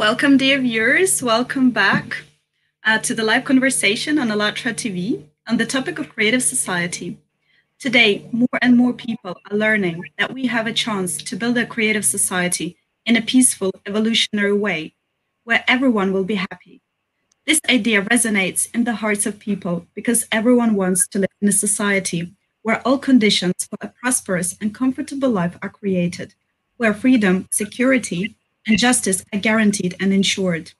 Welcome, dear viewers. Welcome back uh, to the live conversation on ALLATRA TV on the topic of creative society. Today, more and more people are learning that we have a chance to build a creative society in a peaceful, evolutionary way where everyone will be happy. This idea resonates in the hearts of people because everyone wants to live in a society where all conditions for a prosperous and comfortable life are created, where freedom, security, and justice are guaranteed and ensured.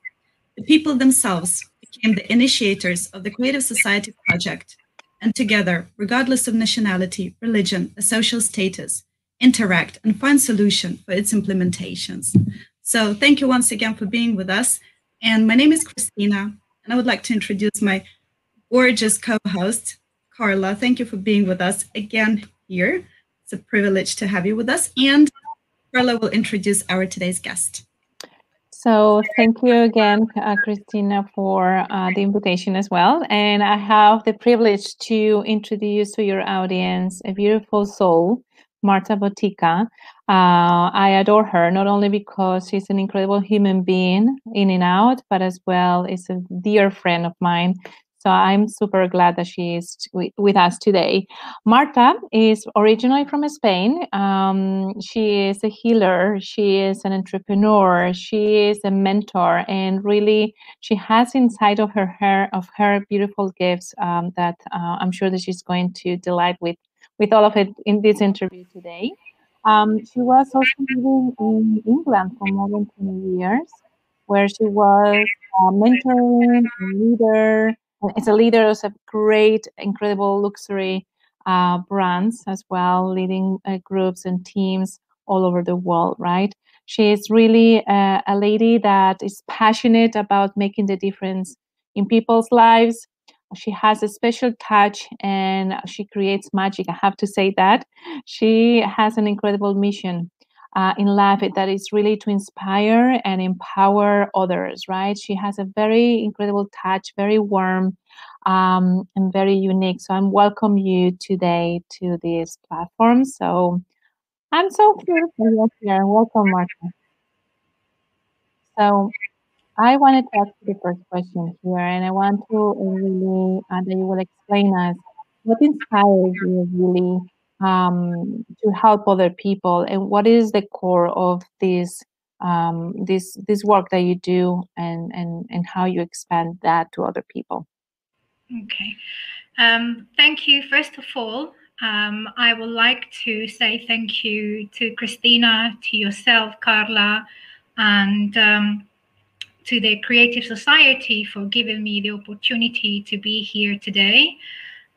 The people themselves became the initiators of the Creative Society project, and together, regardless of nationality, religion, or social status, interact and find solution for its implementations. So thank you once again for being with us. And my name is Christina, and I would like to introduce my gorgeous co-host, Carla. Thank you for being with us again here. It's a privilege to have you with us. And Carla will introduce our today's guest. So thank you again, uh, Christina, for uh, the invitation as well. And I have the privilege to introduce to your audience a beautiful soul, Marta Botica. Uh, I adore her, not only because she's an incredible human being in and out, but as well is a dear friend of mine. So I'm super glad that she is with us today. Marta is originally from Spain. Um, she is a healer. She is an entrepreneur. She is a mentor, and really, she has inside of her hair of her beautiful gifts um, that uh, I'm sure that she's going to delight with with all of it in this interview today. Um, she was also living in England for more than 20 years, where she was a mentor, a leader, it's a leader of great, incredible luxury uh, brands as well, leading uh, groups and teams all over the world, right? She is really uh, a lady that is passionate about making the difference in people's lives. She has a special touch and she creates magic. I have to say that. She has an incredible mission uh, in life that is really to inspire and empower others, right? She has a very incredible touch, very warm, um, and very unique. So I'm welcome you today to this platform. So I'm so thrilled for you here. Welcome, Marta. So I wanted to ask you the first question here, and I want to really uh, that you will explain us what inspires you really um, to help other people. And what is the core of this um, this this work that you do and and and how you expand that to other people? Okay. Um, thank you. First of all um, I would like to say thank you to Christina, to yourself, Carla, and um, to the Creative Society for giving me the opportunity to be here today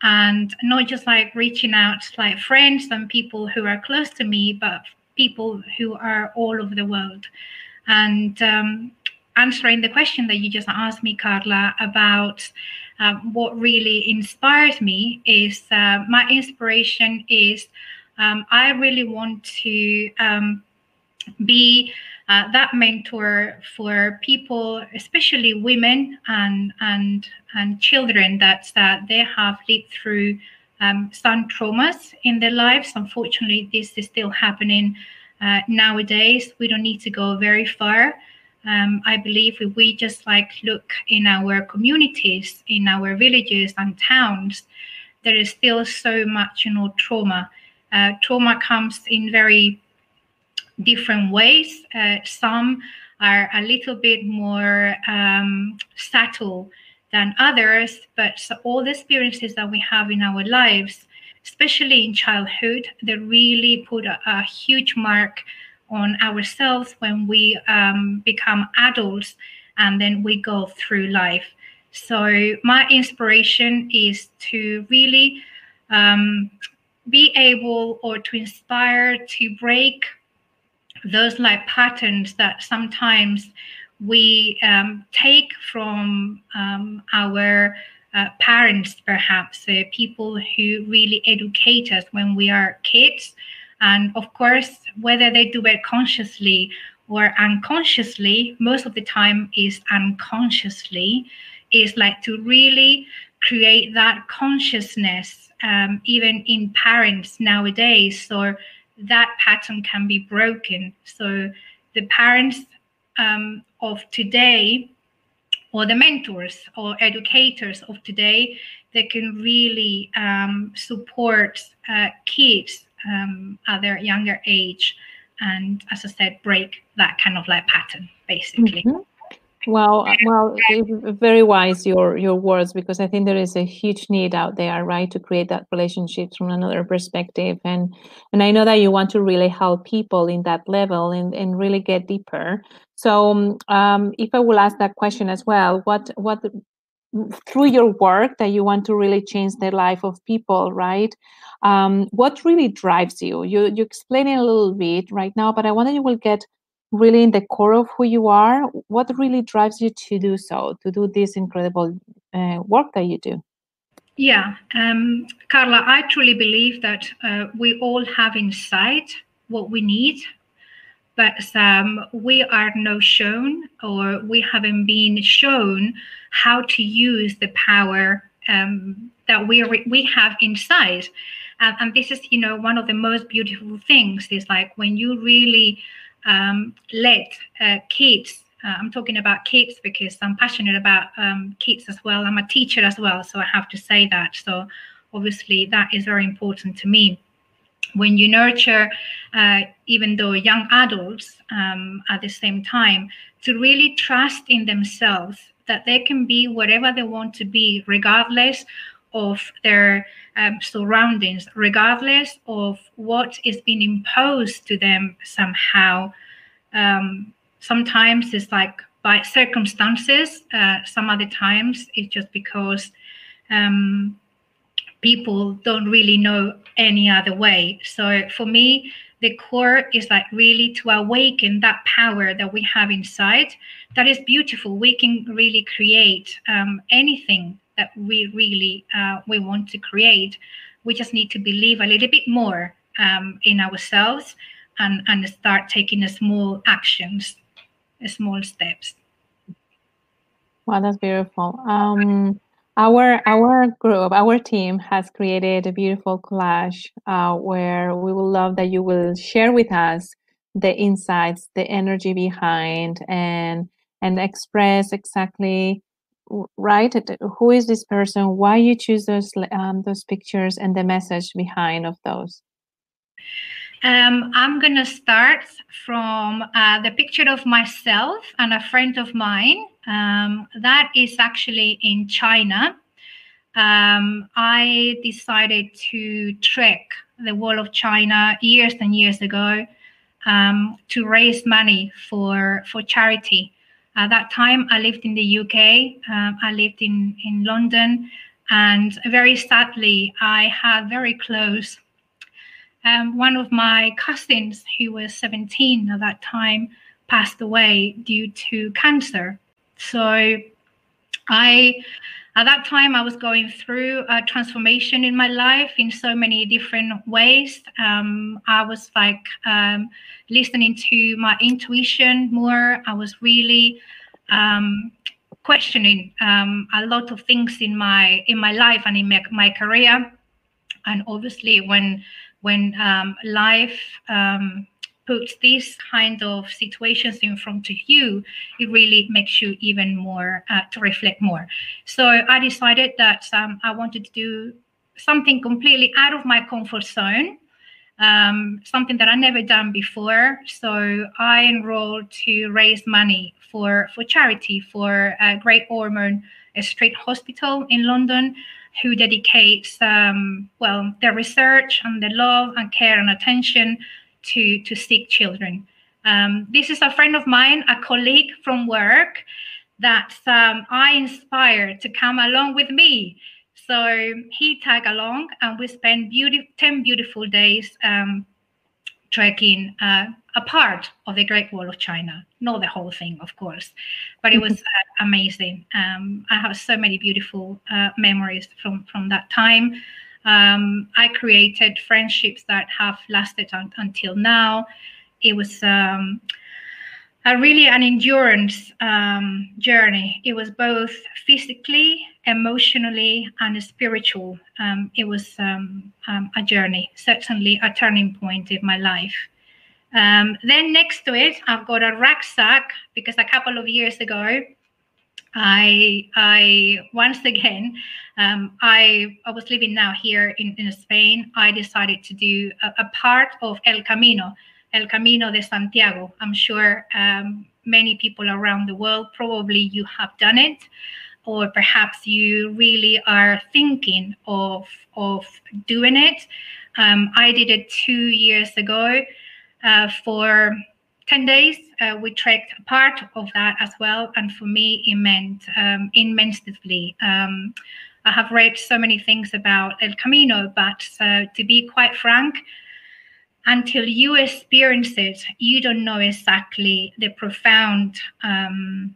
and not just like reaching out like friends and people who are close to me, but people who are all over the world. And um, answering the question that you just asked me, Carla, about uh, what really inspires me is uh, my inspiration is um, I really want to um, be uh, that mentor for people, especially women and and and children that that they have lived through um, some traumas in their lives. Unfortunately, this is still happening uh, nowadays. We don't need to go very far. Um, I believe if we just like look in our communities, in our villages and towns, there is still so much, you know, trauma. Uh, trauma comes in very different ways. Uh, some are a little bit more um, subtle than others, but so all the experiences that we have in our lives, especially in childhood, they really put a, a huge mark on ourselves when we um, become adults and then we go through life. So, my inspiration is to really um, be able or to inspire to break those like patterns that sometimes we um, take from um, our uh, parents, perhaps uh, people who really educate us when we are kids. And of course, whether they do it consciously or unconsciously, most of the time is unconsciously, is like to really create that consciousness, um, even in parents nowadays. So that pattern can be broken. So the parents um, of today or the mentors or educators of today that can really um, support uh, kids um, at their younger age and as i said break that kind of like pattern basically mm-hmm. Well, well, very wise your your words because I think there is a huge need out there, right, to create that relationship from another perspective, and and I know that you want to really help people in that level and and really get deeper. So, um, um if I will ask that question as well, what what through your work that you want to really change the life of people, right? Um, what really drives you? You you explain it a little bit right now, but I wonder you will get really in the core of who you are what really drives you to do so to do this incredible uh, work that you do? Yeah um, carla i truly believe that uh, we all have inside what we need but um, we are no shown or we haven't been shown how to use the power um, that we re- we have inside. Uh, and this is you know one of the most beautiful things is like when you really um, let uh, kids uh, I'm talking about kids because I'm passionate about um, kids as well. I'm a teacher as well, so I have to say that. So obviously that is very important to me. When you nurture, uh, even though young adults um, at the same time, to really trust in themselves that they can be whatever they want to be, regardless of their um, surroundings, regardless of what is being imposed to them somehow. Um, sometimes it's like by circumstances, uh, some other times it's just because um, people don't really know any other way. So for me, the core is like really to awaken that power that we have inside. That is beautiful. We can really create um, anything that we really uh, we want to create. We just need to believe a little bit more um, in ourselves and and start taking small actions small steps. Wow that's beautiful. Um, our our group our team has created a beautiful collage uh, where we will love that you will share with us the insights the energy behind and and express exactly right who is this person why you choose those um, those pictures and the message behind of those? Um, i'm going to start from uh, the picture of myself and a friend of mine. Um, that is actually in china. Um, i decided to trek the wall of china years and years ago um, to raise money for for charity at that time, I lived in the UK. Um, I lived in, in London. And very sadly, I had very close. Um, one of my cousins, who was 17 at that time, passed away due to cancer. So I at that time, I was going through a transformation in my life in so many different ways. Um, I was like um, listening to my intuition more. I was really um, questioning um, a lot of things in my in my life and in my, my career. And obviously, when when um, life um, puts these kind of situations in front of you, it really makes you even more uh, to reflect more. So I decided that um, I wanted to do something completely out of my comfort zone, um, something that I never done before. So I enrolled to raise money for for charity for uh, Great Ormond Street Hospital in London who dedicates um, well their research and the love and care and attention to, to sick children. Um, this is a friend of mine, a colleague from work that um, I inspired to come along with me. So he tagged along and we spent beauty, 10 beautiful days um, trekking uh, a part of the Great Wall of China. Not the whole thing, of course, but it was uh, amazing. Um, I have so many beautiful uh, memories from, from that time um, I created friendships that have lasted un- until now. It was um, a really an endurance um, journey. It was both physically, emotionally, and spiritual. Um, it was um, um, a journey, certainly a turning point in my life. Then next to it, I've got a rucksack because a couple of years ago, I I once again um, I I was living now here in, in Spain. I decided to do a, a, part of El Camino, El Camino de Santiago. I'm sure um, many people around the world probably you have done it, or perhaps you really are thinking of of doing it. Um, I did it two years ago uh, for 10 days. Uh, we trekked part of that as well. And for me, it meant um, immensely. Um, I have read so many things about El Camino, but uh, to be quite frank, until you experience it, you don't know exactly the profound um,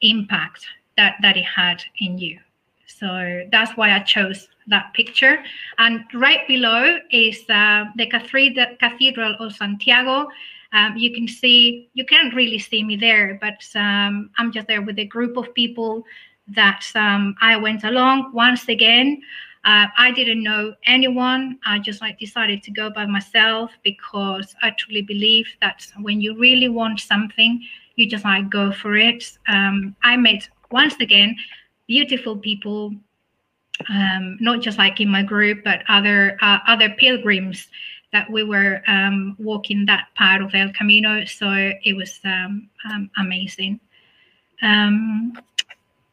impact that, that it had in you. So that's why I chose that picture. And right below is uh, the Cathedral of Santiago. Um, you can see, you can't really see me there, but um, I'm just there with a group of people that um, I went along. Once again, uh, I didn't know anyone. I just like decided to go by myself because I truly believe that when you really want something, you just like go for it. Um, I met once again beautiful people um, not just like in my group, but other uh, other pilgrims that we were um, walking that part of El Camino. So it was um, um amazing. Um,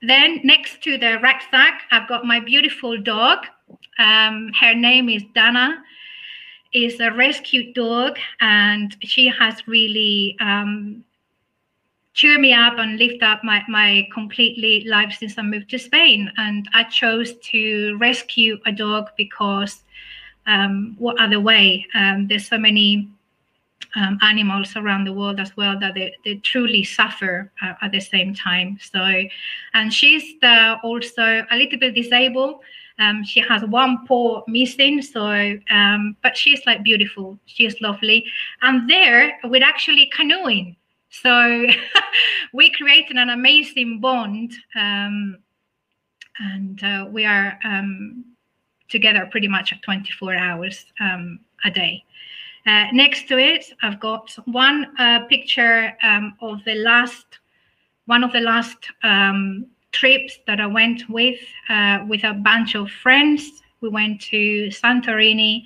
then next to the rucksack, I've got my beautiful dog. Um, her name is Dana. Is a rescued dog, and she has really cheer me up and lift up my, my completely life since I moved to Spain. And I chose to rescue a dog because um, what other way? Um, there's so many um, animals around the world as well that they, they truly suffer uh, at the same time. So, and she's the, also a little bit disabled. Um, she has one paw missing, so um, but she's like beautiful. She's lovely. And there, we're actually canoeing. So we created an amazing bond, um, and uh, we are um, together pretty much 24 hours um, a day. Uh, next to it, I've got one uh, picture um, of the last, one of the last um, trips that I went with uh, with a bunch of friends. We went to Santorini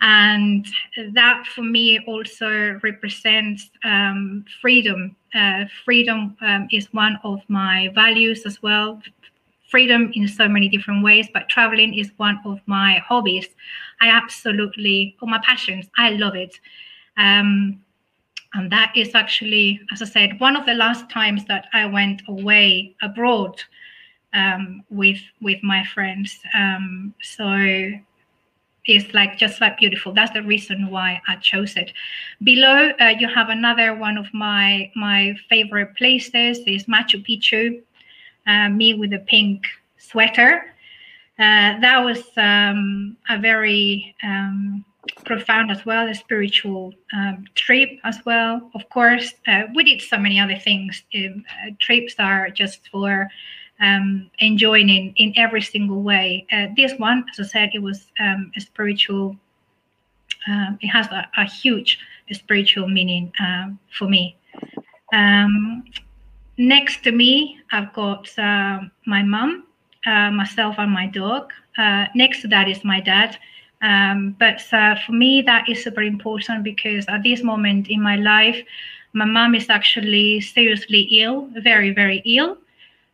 and that for me also represents um, freedom. Uh, freedom um, is one of my values as well. Freedom in so many different ways, but traveling is one of my hobbies. I absolutely, all my passions, I love it. Um, and that is actually, as I said, one of the last times that I went away abroad um, with with my friends. Um, so it's like just like beautiful. That's the reason why I chose it. Below, uh, you have another one of my my favorite places is Machu Picchu. Uh, me with a pink sweater. Uh, that was um, a very um, profound as well, a spiritual um, trip as well. Of course, uh, we did so many other things. Um, uh, trips are just for um, enjoying in, in every single way. Uh, this one, as I said, it was um, a spiritual, it has a, a, huge spiritual meaning for me. Um, next to me, I've got uh, my mum, uh, myself, and my dog. Uh, next to that is my dad. Um, but uh, for me, that is super important because at this moment in my life, my mum is actually seriously ill, very, very ill.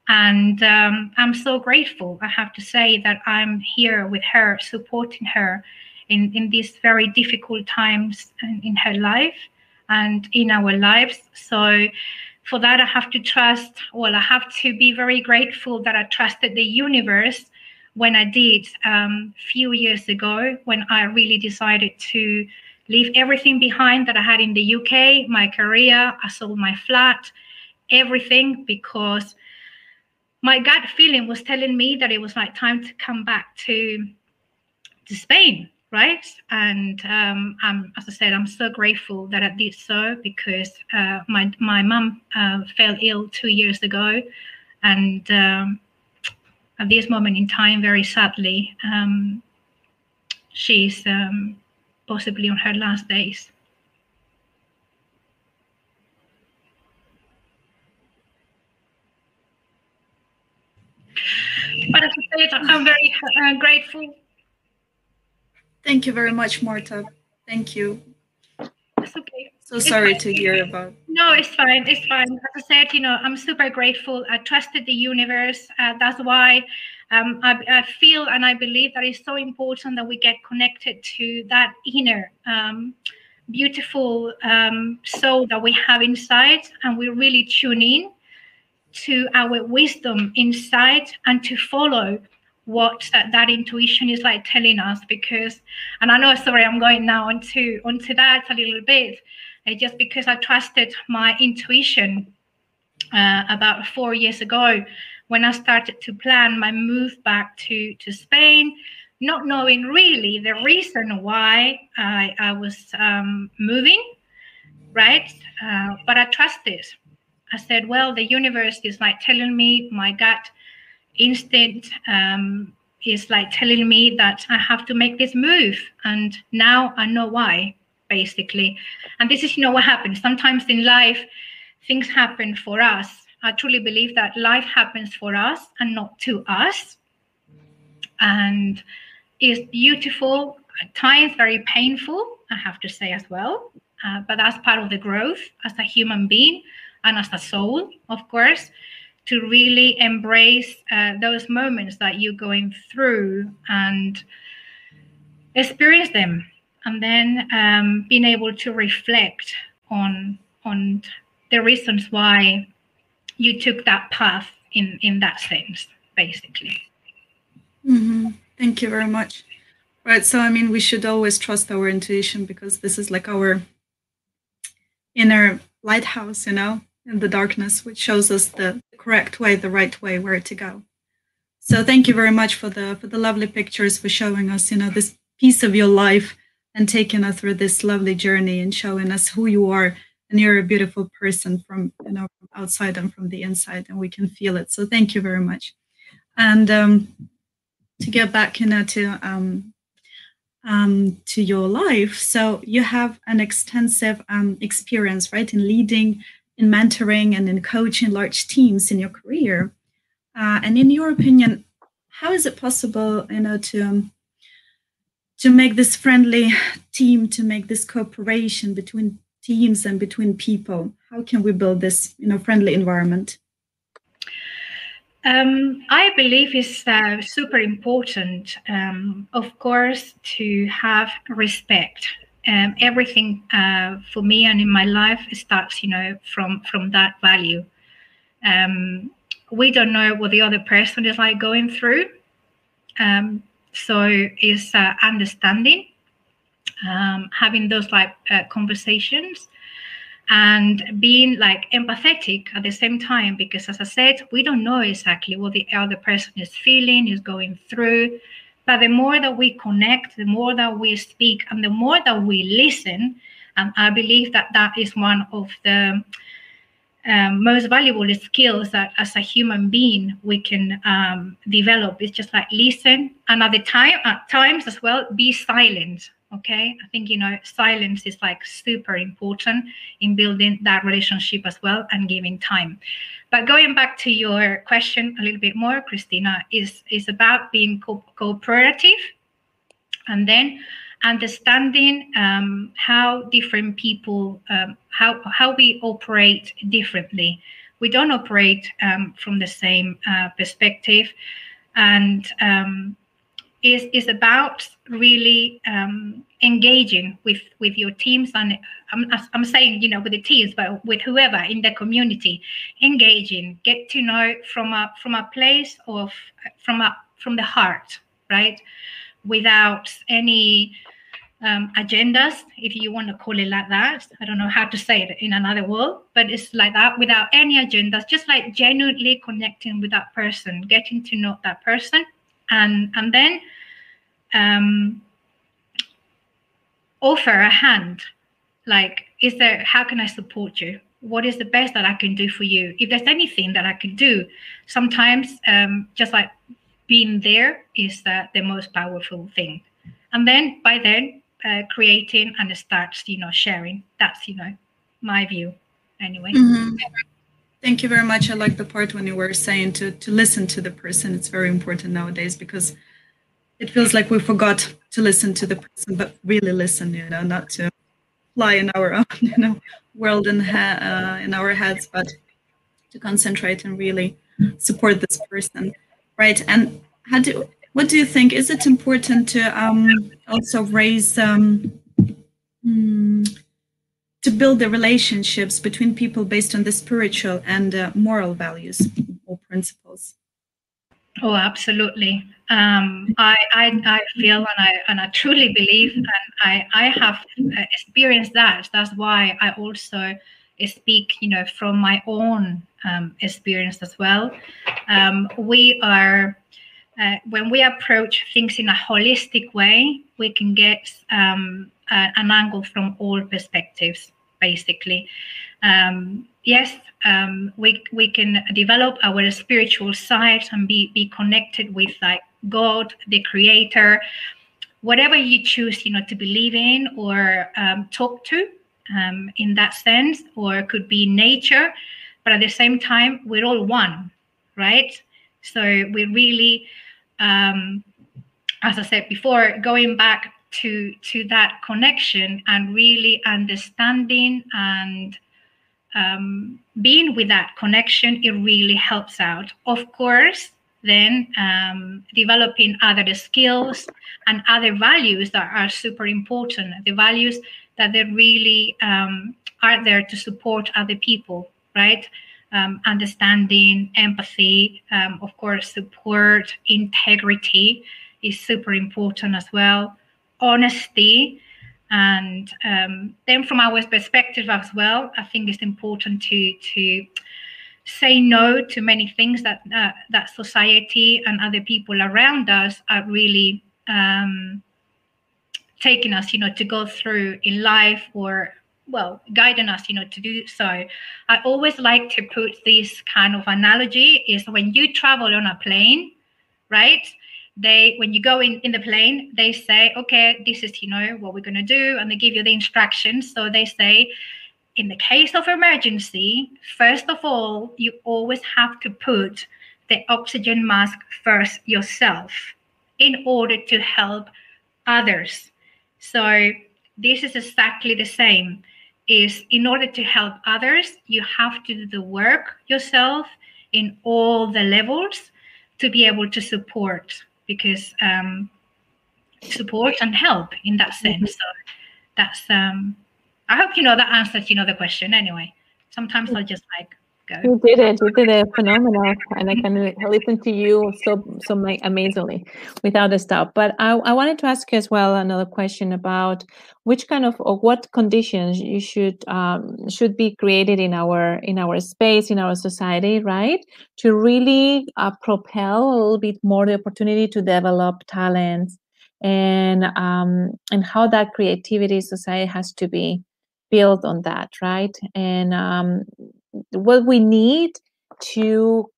And um, I'm so grateful, I have to say, that I'm here with her, supporting her in, in these very difficult times in, in her life and in our lives. So, for that, I have to trust, well, I have to be very grateful that I trusted the universe when I did a um, few years ago, when I really decided to leave everything behind that I had in the UK, my career, I sold my flat, everything, because my gut feeling was telling me that it was like time to come back to to Spain, right? And um, I'm, as I said, I'm so grateful that I did so because uh, my my mum uh, fell ill two years ago, and um, at this moment in time, very sadly, um, she's um, possibly on her last days. But as I said, I'm very uh, grateful Thank you very much, Marta. Thank you. It's okay. So sorry to hear about. No, it's fine. It's fine. As I said, you know, I'm super grateful. I trusted the universe. Uh, that's why um, I, I, feel and I believe that it's so important that we get connected to that inner um, beautiful um, soul that we have inside, and we really tune in to our wisdom inside and to follow what that, that intuition is like telling us because and i know sorry i'm going now onto onto that a little bit uh, just because i trusted my intuition uh, about four years ago when i started to plan my move back to to spain not knowing really the reason why i, I was um, moving right? Uh, but i trusted i said well the universe is like telling me my gut instinct um, is like telling me that I have to make this move. And now I know why, basically. And this is, you know, what happens. Sometimes in life, things happen for us. I truly believe that life happens for us and not to us. And it's beautiful, at times very painful, I have to say as well. Uh, but that's part of the growth as a human being and as a soul, of course to really embrace uh, those moments that you're going through and experience them. And then um, being able to reflect on on the reasons why you took that path in in that sense basically. Mm-hmm. thank you very much. Right so i mean we should always trust our intuition because this is like our inner lighthouse you know in the darkness which shows us the correct way, the right way, where to go. So thank you very much for the for the lovely pictures, for showing us, you know, this piece of your life and taking us through this lovely journey and showing us who you are. And you're a beautiful person from you know from outside and from the inside, and we can feel it. So thank you very much. And um, to get back, you know, to um, um, to your life. So you have an extensive um, experience, right, in leading in mentoring and in coaching large teams in your career. Uh, and in your opinion, how is it possible, you know, to um, to make this friendly team, to make this cooperation between teams and between people? How can we build this, you know, friendly environment? Um, I believe it's uh, super important, um, of course, to have respect um, everything uh, for me and in my life starts, you know, from from that value. Um, we don't know what the other person is like going through, um, so is uh, understanding, um, having those like uh, conversations, and being like empathetic at the same time. Because as I said, we don't know exactly what the other person is feeling, is going through. But the more that we connect, the more that we speak, and the more that we listen, and I believe that that is one of the um, most valuable skills that as a human being we can um, develop. It's just like listen, and at the time, at times as well, be silent. Okay, I think you know silence is like super important in building that relationship as well and giving time. But going back to your question a little bit more, Christina, is, is about being co- cooperative and then understanding um, how different people, um, how, how we operate differently. We don't operate um, from the same uh, perspective. And um, is is about really um, engaging with with your teams and I'm, I'm saying you know with the teams but with whoever in the community engaging get to know from a from a place of from a from the heart right? Without any um, agendas if you want to call it like that. I don't know how to say it in another word but it's like that without any agendas just like genuinely connecting with that person getting to know that person and and then um, offer a hand. Like is there how can i support you? What is the best that i can do for you? If there's anything that i can do sometimes um, just like being there is uh, the most powerful thing. And then by then uh, creating and starts you know sharing. That's you know my view anyway. Mm-hmm. Thank you very much. I like the part when you were saying to to listen to the person. It's very important nowadays because it feels like we forgot to listen to the person, but really listen. You know, not to fly in our own you know world in uh, in our heads, but to concentrate and really support this person, right? And how do what do you think? Is it important to um, also raise um, mm, to build the relationships between people based on the spiritual and uh, moral values or principles. Oh, absolutely. Um, I, I, I feel and I, and I truly believe, and I, I have experienced that. That's why I also speak, you know, from my own um, experience as well. Um, we are, uh, when we approach things in a holistic way, we can get um, uh, an angle from all perspectives, basically. Um, yes, um, we we can develop our spiritual side and be be connected with like God, the Creator, whatever you choose, you know, to believe in or um, talk to, um, in that sense, or it could be nature. But at the same time, we're all one, right? So we really, um, as I said before, going back to to that connection and really understanding and um, being with that connection it really helps out. Of course then um, developing other skills and other values that are super important the values that they really um, are there to support other people right um, understanding empathy um, of course support integrity is super important as well honesty. And um, then, from our perspective as well, I think it's important to to say no to many things that uh, that society and other people around us are really um, taking us, you know, to go through in life or well guiding us you know to do so. I always like to put this kind of analogy is when you travel on a plane right? They when you go in in the plane they say okay this is you know what we're going to do and they give you the instructions. So they say in the case of emergency first of all you always have to put the oxygen mask first yourself in order to help others. So this is exactly the same is in order to help others you have to do the work yourself in all the levels to be able to support because um, support and help in that sense. Mm-hmm. So that's um, I hope you know that answers you know the question anyway. Sometimes I'll just like go. You did it. You did it phenomenal, and I can listen to you so so amazingly without a stop. But I, I wanted to ask you as well another question about which kind of or what conditions you should um, should be created in our in our space in our society, right, to really uh, propel a little bit more the opportunity to develop talents and um, and how that creativity society has to be built on that, right? And um, what we need to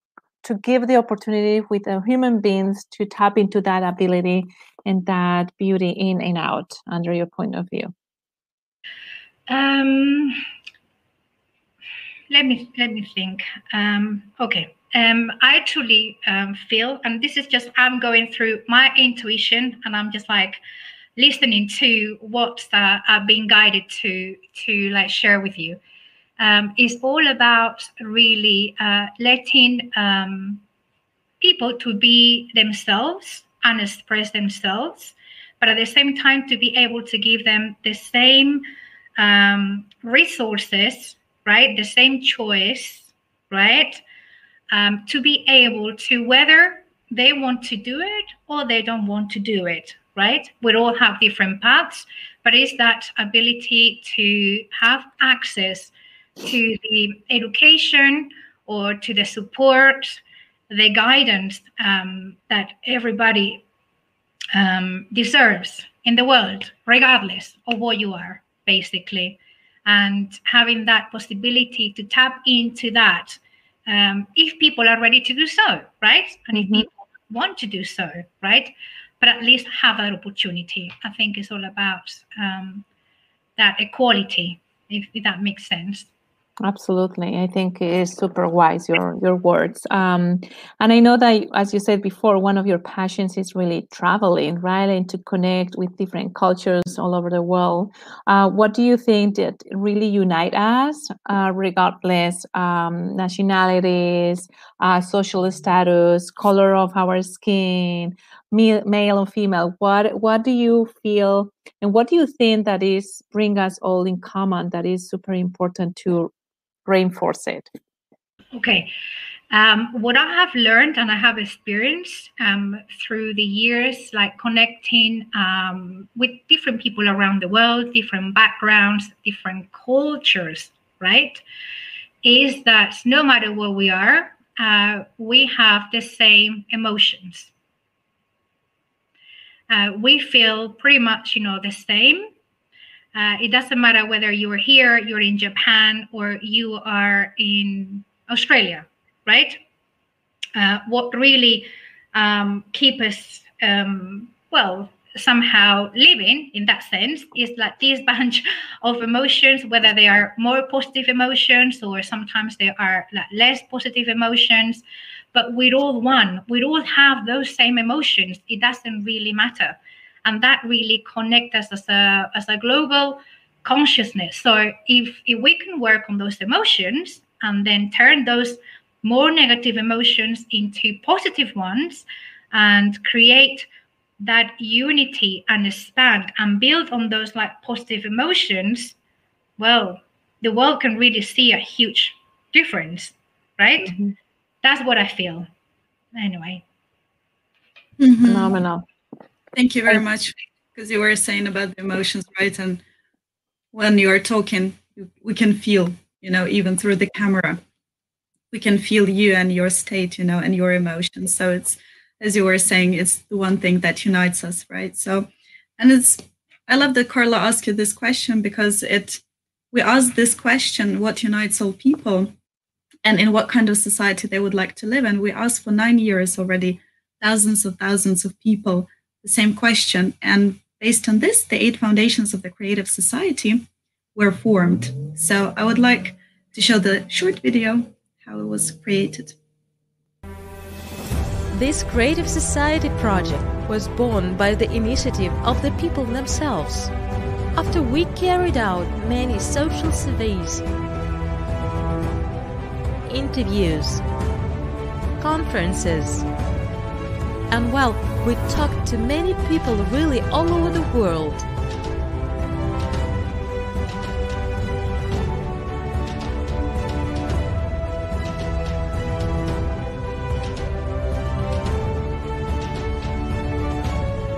to give the opportunity with the human beings to tap into that ability and that beauty in and out under your point of view. Um let me let me think. Um okay. Um i truly um feel and this is just i'm going through my intuition and i'm just like listening to what uh, i've been guided to to like share with you um, is all about really uh, letting um, people to be themselves and express themselves, but at the same time to be able to give them the same um, resources, right? The same choice, right? Um, to be able to whether they want to do it or they don't want to do it, right? We all have different paths, but it's that ability to have access to the education or to the support, the guidance um, that everybody um, deserves in the world, regardless of what you are, basically. And having that possibility to tap into that um, if people are ready to do so, right? And if mm-hmm. people want to do so, right? But at least have that opportunity. I think it's all about um, that equality, if, if that makes sense. Absolutely, I think it is super wise your your words. Um, and I know that, as you said before, one of your passions is really traveling, right, and to connect with different cultures all over the world. Uh, what do you think that really unite us, uh, regardless um, nationalities, uh, social status, color of our skin, male or female? What what do you feel, and what do you think that is bring us all in common? That is super important to reinforce it? Okay. Um, what I have learned and I have experienced um, through the years, like connecting um, with different people around the world, different backgrounds, different cultures, right? Is that no matter where we are, uh, we have the same emotions. Uh, we feel pretty much, you know, the same uh, it doesn't matter whether you are here, you're in Japan, or you are in Australia, right? Uh, what really um, keep us, um, well, somehow living in that sense is like this bunch of emotions, whether they are more positive emotions or sometimes they are like less positive emotions, but we're all one. We all have those same emotions. It doesn't really matter and that really connect us as a as a global consciousness. So if if we can work on those emotions and then turn those more negative emotions into positive ones and create that unity and expand and build on those like positive emotions well the world can really see a huge difference right? Mm-hmm. that's what i feel. Anyway. Mm-hmm. phenomenal Thank you very much. Because you were saying about the emotions, right? And when you are talking, we can feel, you know, even through the camera, we can feel you and your state, you know, and your emotions. So it's, as you were saying, it's the one thing that unites us, right? So, and it's, I love that Carla asked you this question because it, we asked this question, what unites all people? And in what kind of society they would like to live. And we asked for nine years already, thousands of thousands of people the same question. And based on this, the eight foundations of the creative society were formed. So I would like to show the short video how it was created. This Creative Society project was born by the initiative of the people themselves. After we carried out many social surveys, interviews, conferences, and well, we talked to many people really all over the world.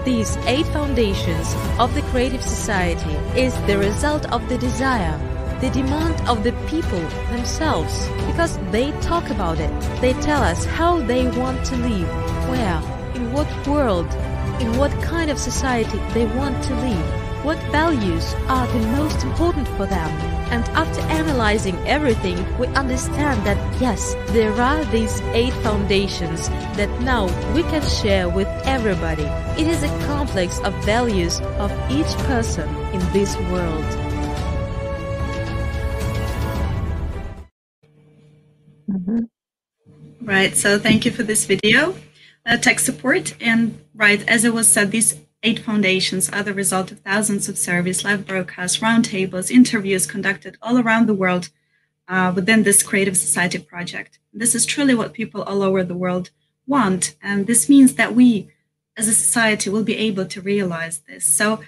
These eight foundations of the Creative Society is the result of the desire, the demand of the people themselves, because they talk about it. They tell us how they want to live, where, in what world, in what kind of society they want to live, what values are the most important for them. And after analyzing everything, we understand that yes, there are these eight foundations that now we can share with everybody. It is a complex of values of each person in this world. Mm-hmm. Right, so thank you for this video uh, tech support. And right, as it was said, these eight foundations are the result of thousands of surveys, live broadcasts, roundtables, interviews conducted all around the world uh, within this Creative Society project. This is truly what people all over the world want. And this means that we, as a society, will be able to realize this. So,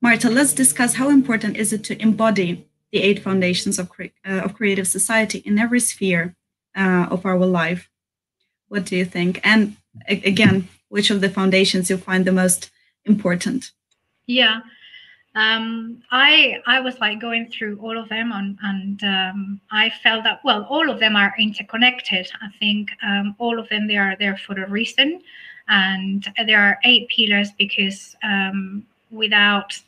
Marta, let's discuss how important is it to embody the eight foundations of, cre- uh, of creative society in every sphere uh, of our life. What do you think? And again, which of the foundations you find the most important? Yeah. Um, I I was like going through all of them and and um, I felt that well all of them are interconnected. I think um, all of them they are there for a reason, and there are eight pillars because um, without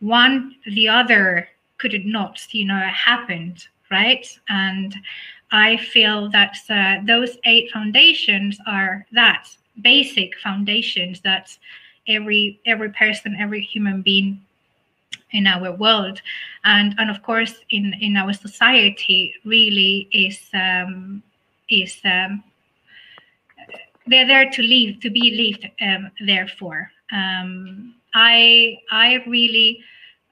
one the other could not you know happened right and I feel that uh, those eight foundations are that basic foundations that every every person, every human being in our world. And and of course in in our society really is um, is um, they're there to live to be lived um, therefore. Um, i i really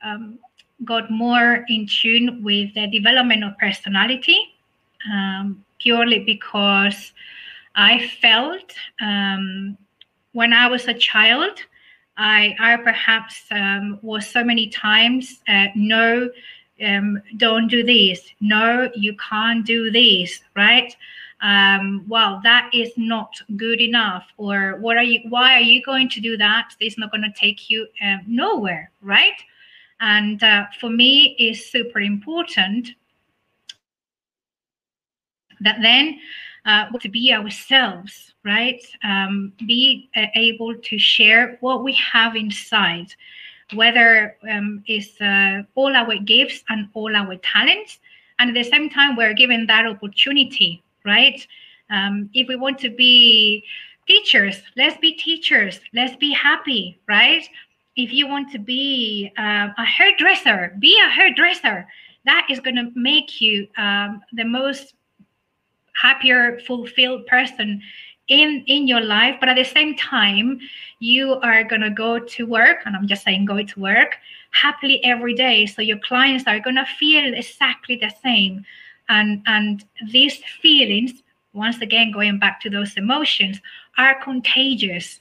um, got more in tune with the development of personality um, purely because i felt um, when i was a child I, I perhaps um, was so many times, uh, no, um, don't do this. No, you can't do this, right? Um, well, that is not good enough. Or what are you? Why are you going to do that? This is not going to take you um, nowhere, right? And uh, for me, is super important that then uh, to be ourselves, right? Um, be uh, able to share what we have inside, whether um, it's uh, all our gifts and all our talents. And at the same time, we're given that opportunity, right? Um, if we want to be teachers, let's be teachers. Let's be happy, right? If you want to be uh, a hairdresser, be a hairdresser. That is going to make you um, the most happier, fulfilled person in in your life but at the same time you are going to go to work and i'm just saying go to work happily every day. So your clients are going to feel exactly the same. And and these feelings once again going back to those emotions are contagious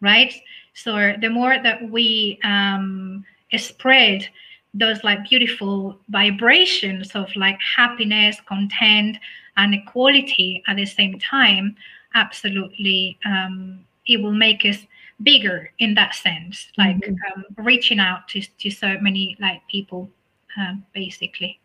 right? So the more that we um, spread those like beautiful vibrations of like happiness content and equality at the same time, absolutely, um, it will make us bigger in that sense, like mm-hmm. um, reaching out to, to so many like people, um, basically.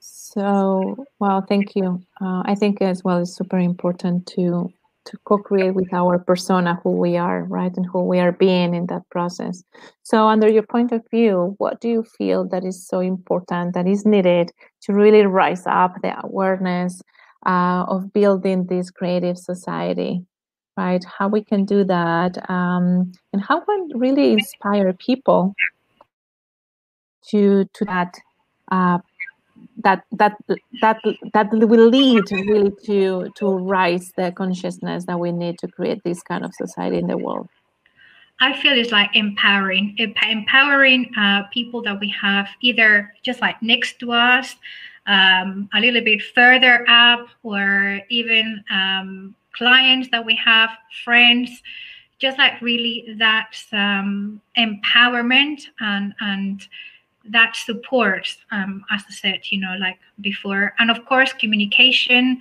So, well, thank you. Uh, I think as well it's super important to to co-create with our persona who we are right and who we are being in that process so under your point of view what do you feel that is so important that is needed to really rise up the awareness uh, of building this creative society right? How we can do that um, and how can really inspire people to to that uh, that that that that will lead really to to rise the consciousness that we need to create this kind of society in the world. I feel it's like empowering, empowering uh, people that we have either just like next to us, um, a little bit further up, or even um, clients that we have, friends, just like really that um, empowerment and and that support, um, as I said, you know, like before, and of course communication.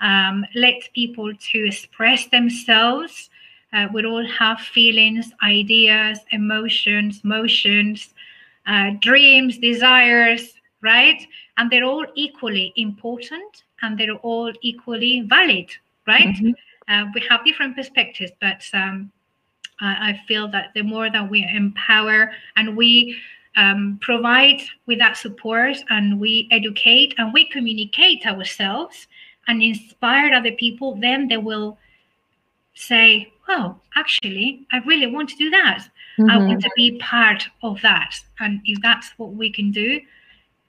Um, let people to express themselves. Uh, we all have feelings, ideas, emotions, motions, uh, dreams, desires, right? And they're all equally important and they're all equally valid, right? Mm-hmm. Uh, we have different perspectives, but um, I, I feel that the more that we empower and we um, provide with that support and we educate and we communicate ourselves and inspire other people, then they will say, well, actually, I really want to do that. Mm-hmm. I want to be part of that. And if that's what we can do,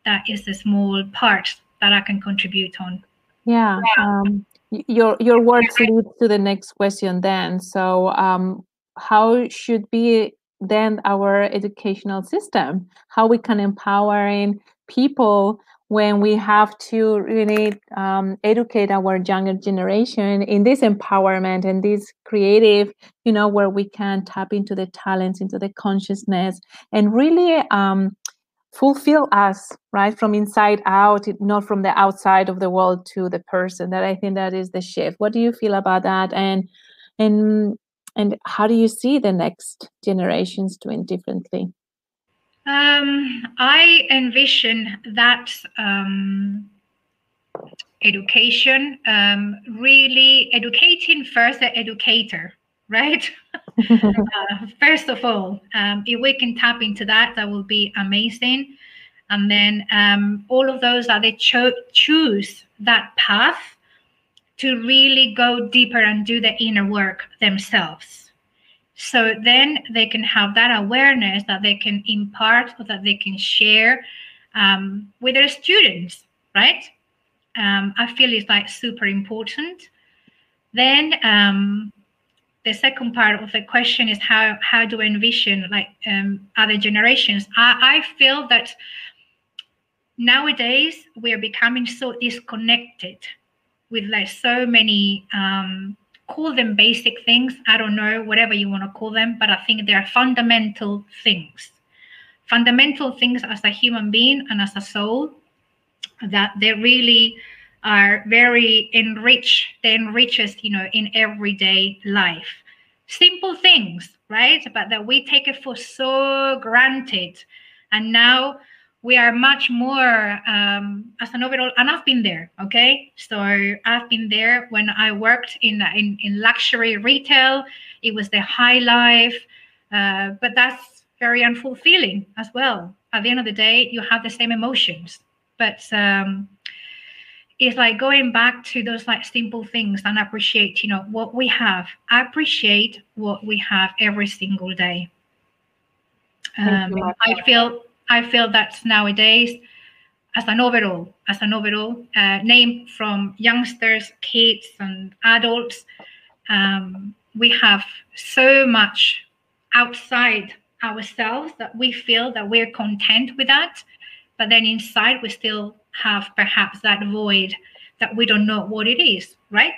that is a small part that I can contribute on. Yeah. Um, your your words lead to the next question then. So um, how should be then our educational system? How we can empowering people when we have to really um, educate our younger generation in this empowerment and this creative, you know, where we can tap into the talents, into the consciousness, and really um, fulfill us right from inside out not from the outside of the world to the person that i think that is the shift. What do you feel about that? And and and how do you see the next generations doing differently? Um, i envision that um, education um, really educating first the educator right? uh, first of all, um, if we can tap into that, that will be amazing. And then um, all of those that they cho- choose that path to really go deeper and do the inner work themselves. So then they can have that awareness that they can impart or that they can share um, with their students, right? Um, I feel it's like super important. Then um, the second part of the question is how how do I envision like um, other generations? I, I feel that nowadays we are becoming so disconnected with like so many um, call them basic things. I don't know whatever you want to call them, but I think they are fundamental things, fundamental things as a human being and as a soul that they really are very enriched. They enrich us, you know, in everyday life. Simple things, right? But that we take it for so granted. And now we are much more um, as an overall and i've been there okay so i've been there when i worked in in, in luxury retail it was the high life uh, but that's very unfulfilling as well at the end of the day you have the same emotions but um, it's like going back to those like simple things and appreciate you know what we have. I appreciate what we have every single day. Um, i feel I feel that nowadays, as an overall, as an overall uh, name from youngsters, kids, and adults, um, we have so much outside ourselves that we feel that we're content with that, but then inside we still have perhaps that void that we don't know what it is, right?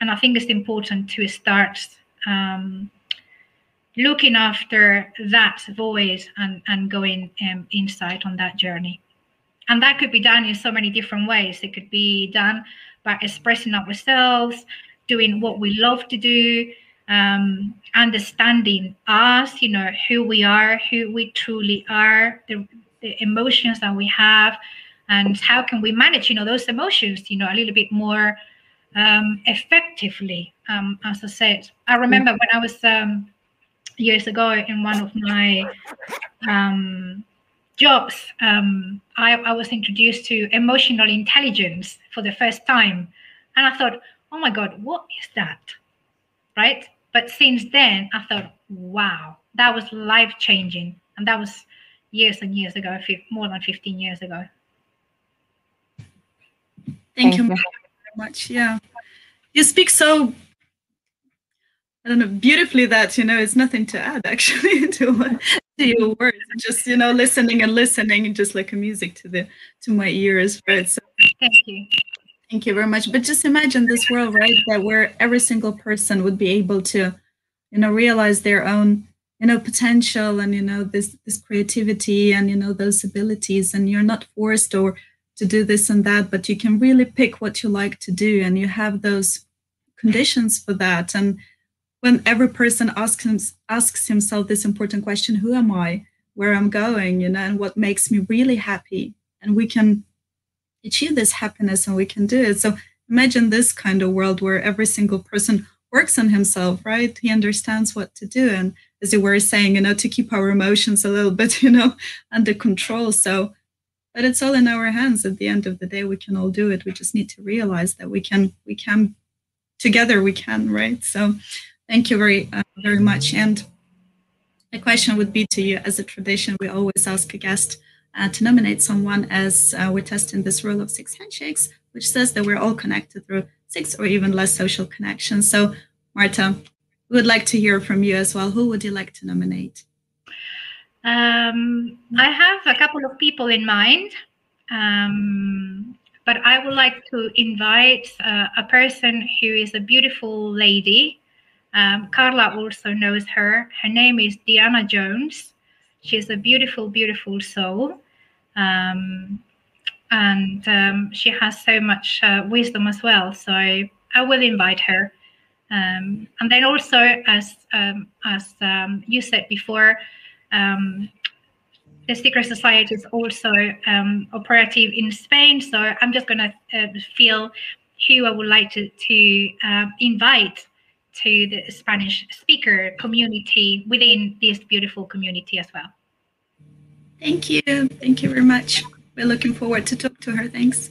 And I think it's important to start um, looking after that void and, and going um, inside on that journey. And that could be done in so many different ways. It could be done by expressing ourselves, doing what we love to do, um, understanding us, you know, who we are, who we truly are, the, the emotions that we have, and how can we manage, you know, those emotions, you know, a little bit more um, effectively. Um, as I said, I remember when I was um, years ago in one of my um, jobs, um, I, I, was introduced to emotional intelligence for the first time. And I thought, oh my God, what is that? Right? But since then, I thought, wow, that was life changing. And that was years and years ago, more than 15 years ago. Thank, Thank you very much. Yeah. You speak so I don't know, beautifully that, you know, it's nothing to add actually to, to your words. Just, you know, listening and listening, just like a music to the to my ears, right? So thank you. Thank you very much. But just imagine this world, right? That where every single person would be able to, you know, realize their own, you know, potential and you know this this creativity and you know those abilities, and you're not forced or to do this and that, but you can really pick what you like to do, and you have those conditions for that, and when every person asks asks himself this important question who am i? Where i'm going you know and what makes me really happy? And we can achieve this happiness and we can do it. So imagine this kind of world where every single person works on himself right? He understands what to do and as you were saying you know to keep our emotions a little bit you know under control. So but it's all in our hands. At the end of the day we can all do it. We just need to realize that we can we can together we can right? So Thank you very, uh, very much. And the question would be to you, as a tradition, we always ask a guest uh, to nominate someone as uh, we're testing this rule of six handshakes, which says that we're all connected through six or even less social connections. So, Marta, would like to hear from you as well. Who would you like to nominate? Um, I have a couple of people in mind, um, but I would like to invite uh, a person who is a beautiful lady um, Carla also knows her. Her name is Diana Jones. She's a beautiful, beautiful soul. Um, and um, she has so much uh, wisdom as well. So I will invite her. Um, and then also, as um, as um, you said before, the Secret Society is also operative in Spain. So I'm just going to uh, feel who I would like to, to uh, invite to the Spanish speaker community within this beautiful community as well. Thank you. Thank you very much. We're looking forward to talk to her. Thanks.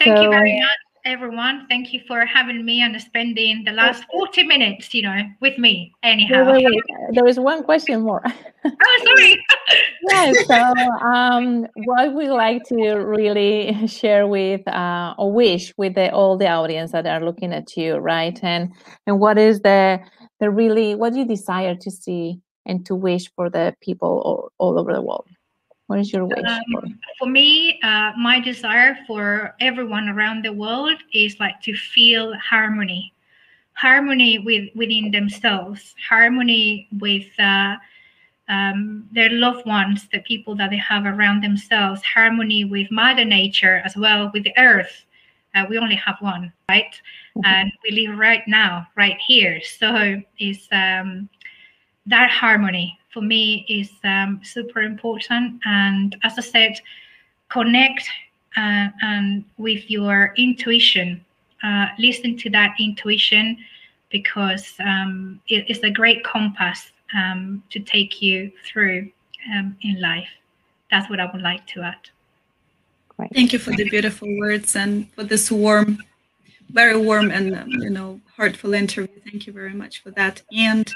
Thank so, you very much. Everyone. Thank you for having me and spending the last 40 minutes, you know, with me. Anyhow. Wait, wait, wait. There is one question more. oh, sorry. yes. So, um, what we like to really share with uh, or wish with the, all the audience that are looking at you, right? And and what is the the really what do you desire to see and to wish for the people all, all over the world? What is your wish? Um, for? for? me, uh, my desire for everyone around the world is like to feel harmony, harmony with within themselves, harmony with uh, um, their loved ones, the people that they have around themselves, harmony with Mother Nature as well, with the Earth. Uh, we only have one, right? Mm-hmm. And we live right now, right here. So it's um, that harmony for me is um, super important. And as I said, connect uh, and with your intuition. Uh, listen to that intuition because um, it is a great compass um, to take you through um, in life. That's what I would like to add. Great. Thank you for the beautiful words and for this warm, very warm and um, you know heartful interview. Thank you very much for that. And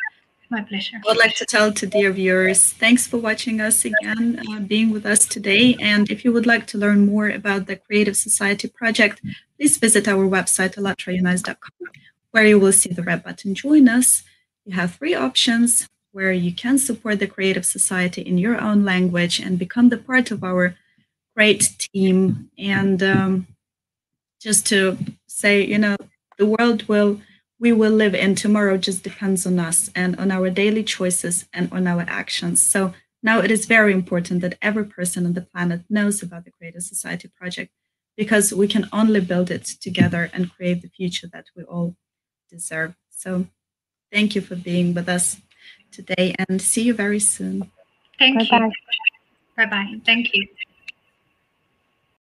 my pleasure. I would like to tell to dear viewers, thanks for watching us again, uh, being with us today. And if you would like to learn more about the Creative Society project, please visit our website, allatraunites.com, where you will see the red button, Join Us. You have three options where you can support the Creative Society in your own language and become the part of our great team. And um, just to say, you know, the world will we will live in tomorrow just depends on us and on our daily choices and on our actions. So now it is very important that every person on the planet knows about the Creative Society project because we can only build it together and create the future that we all deserve. So thank you for being with us today and see you very soon. Thank Bye-bye. you. Bye bye. Thank you.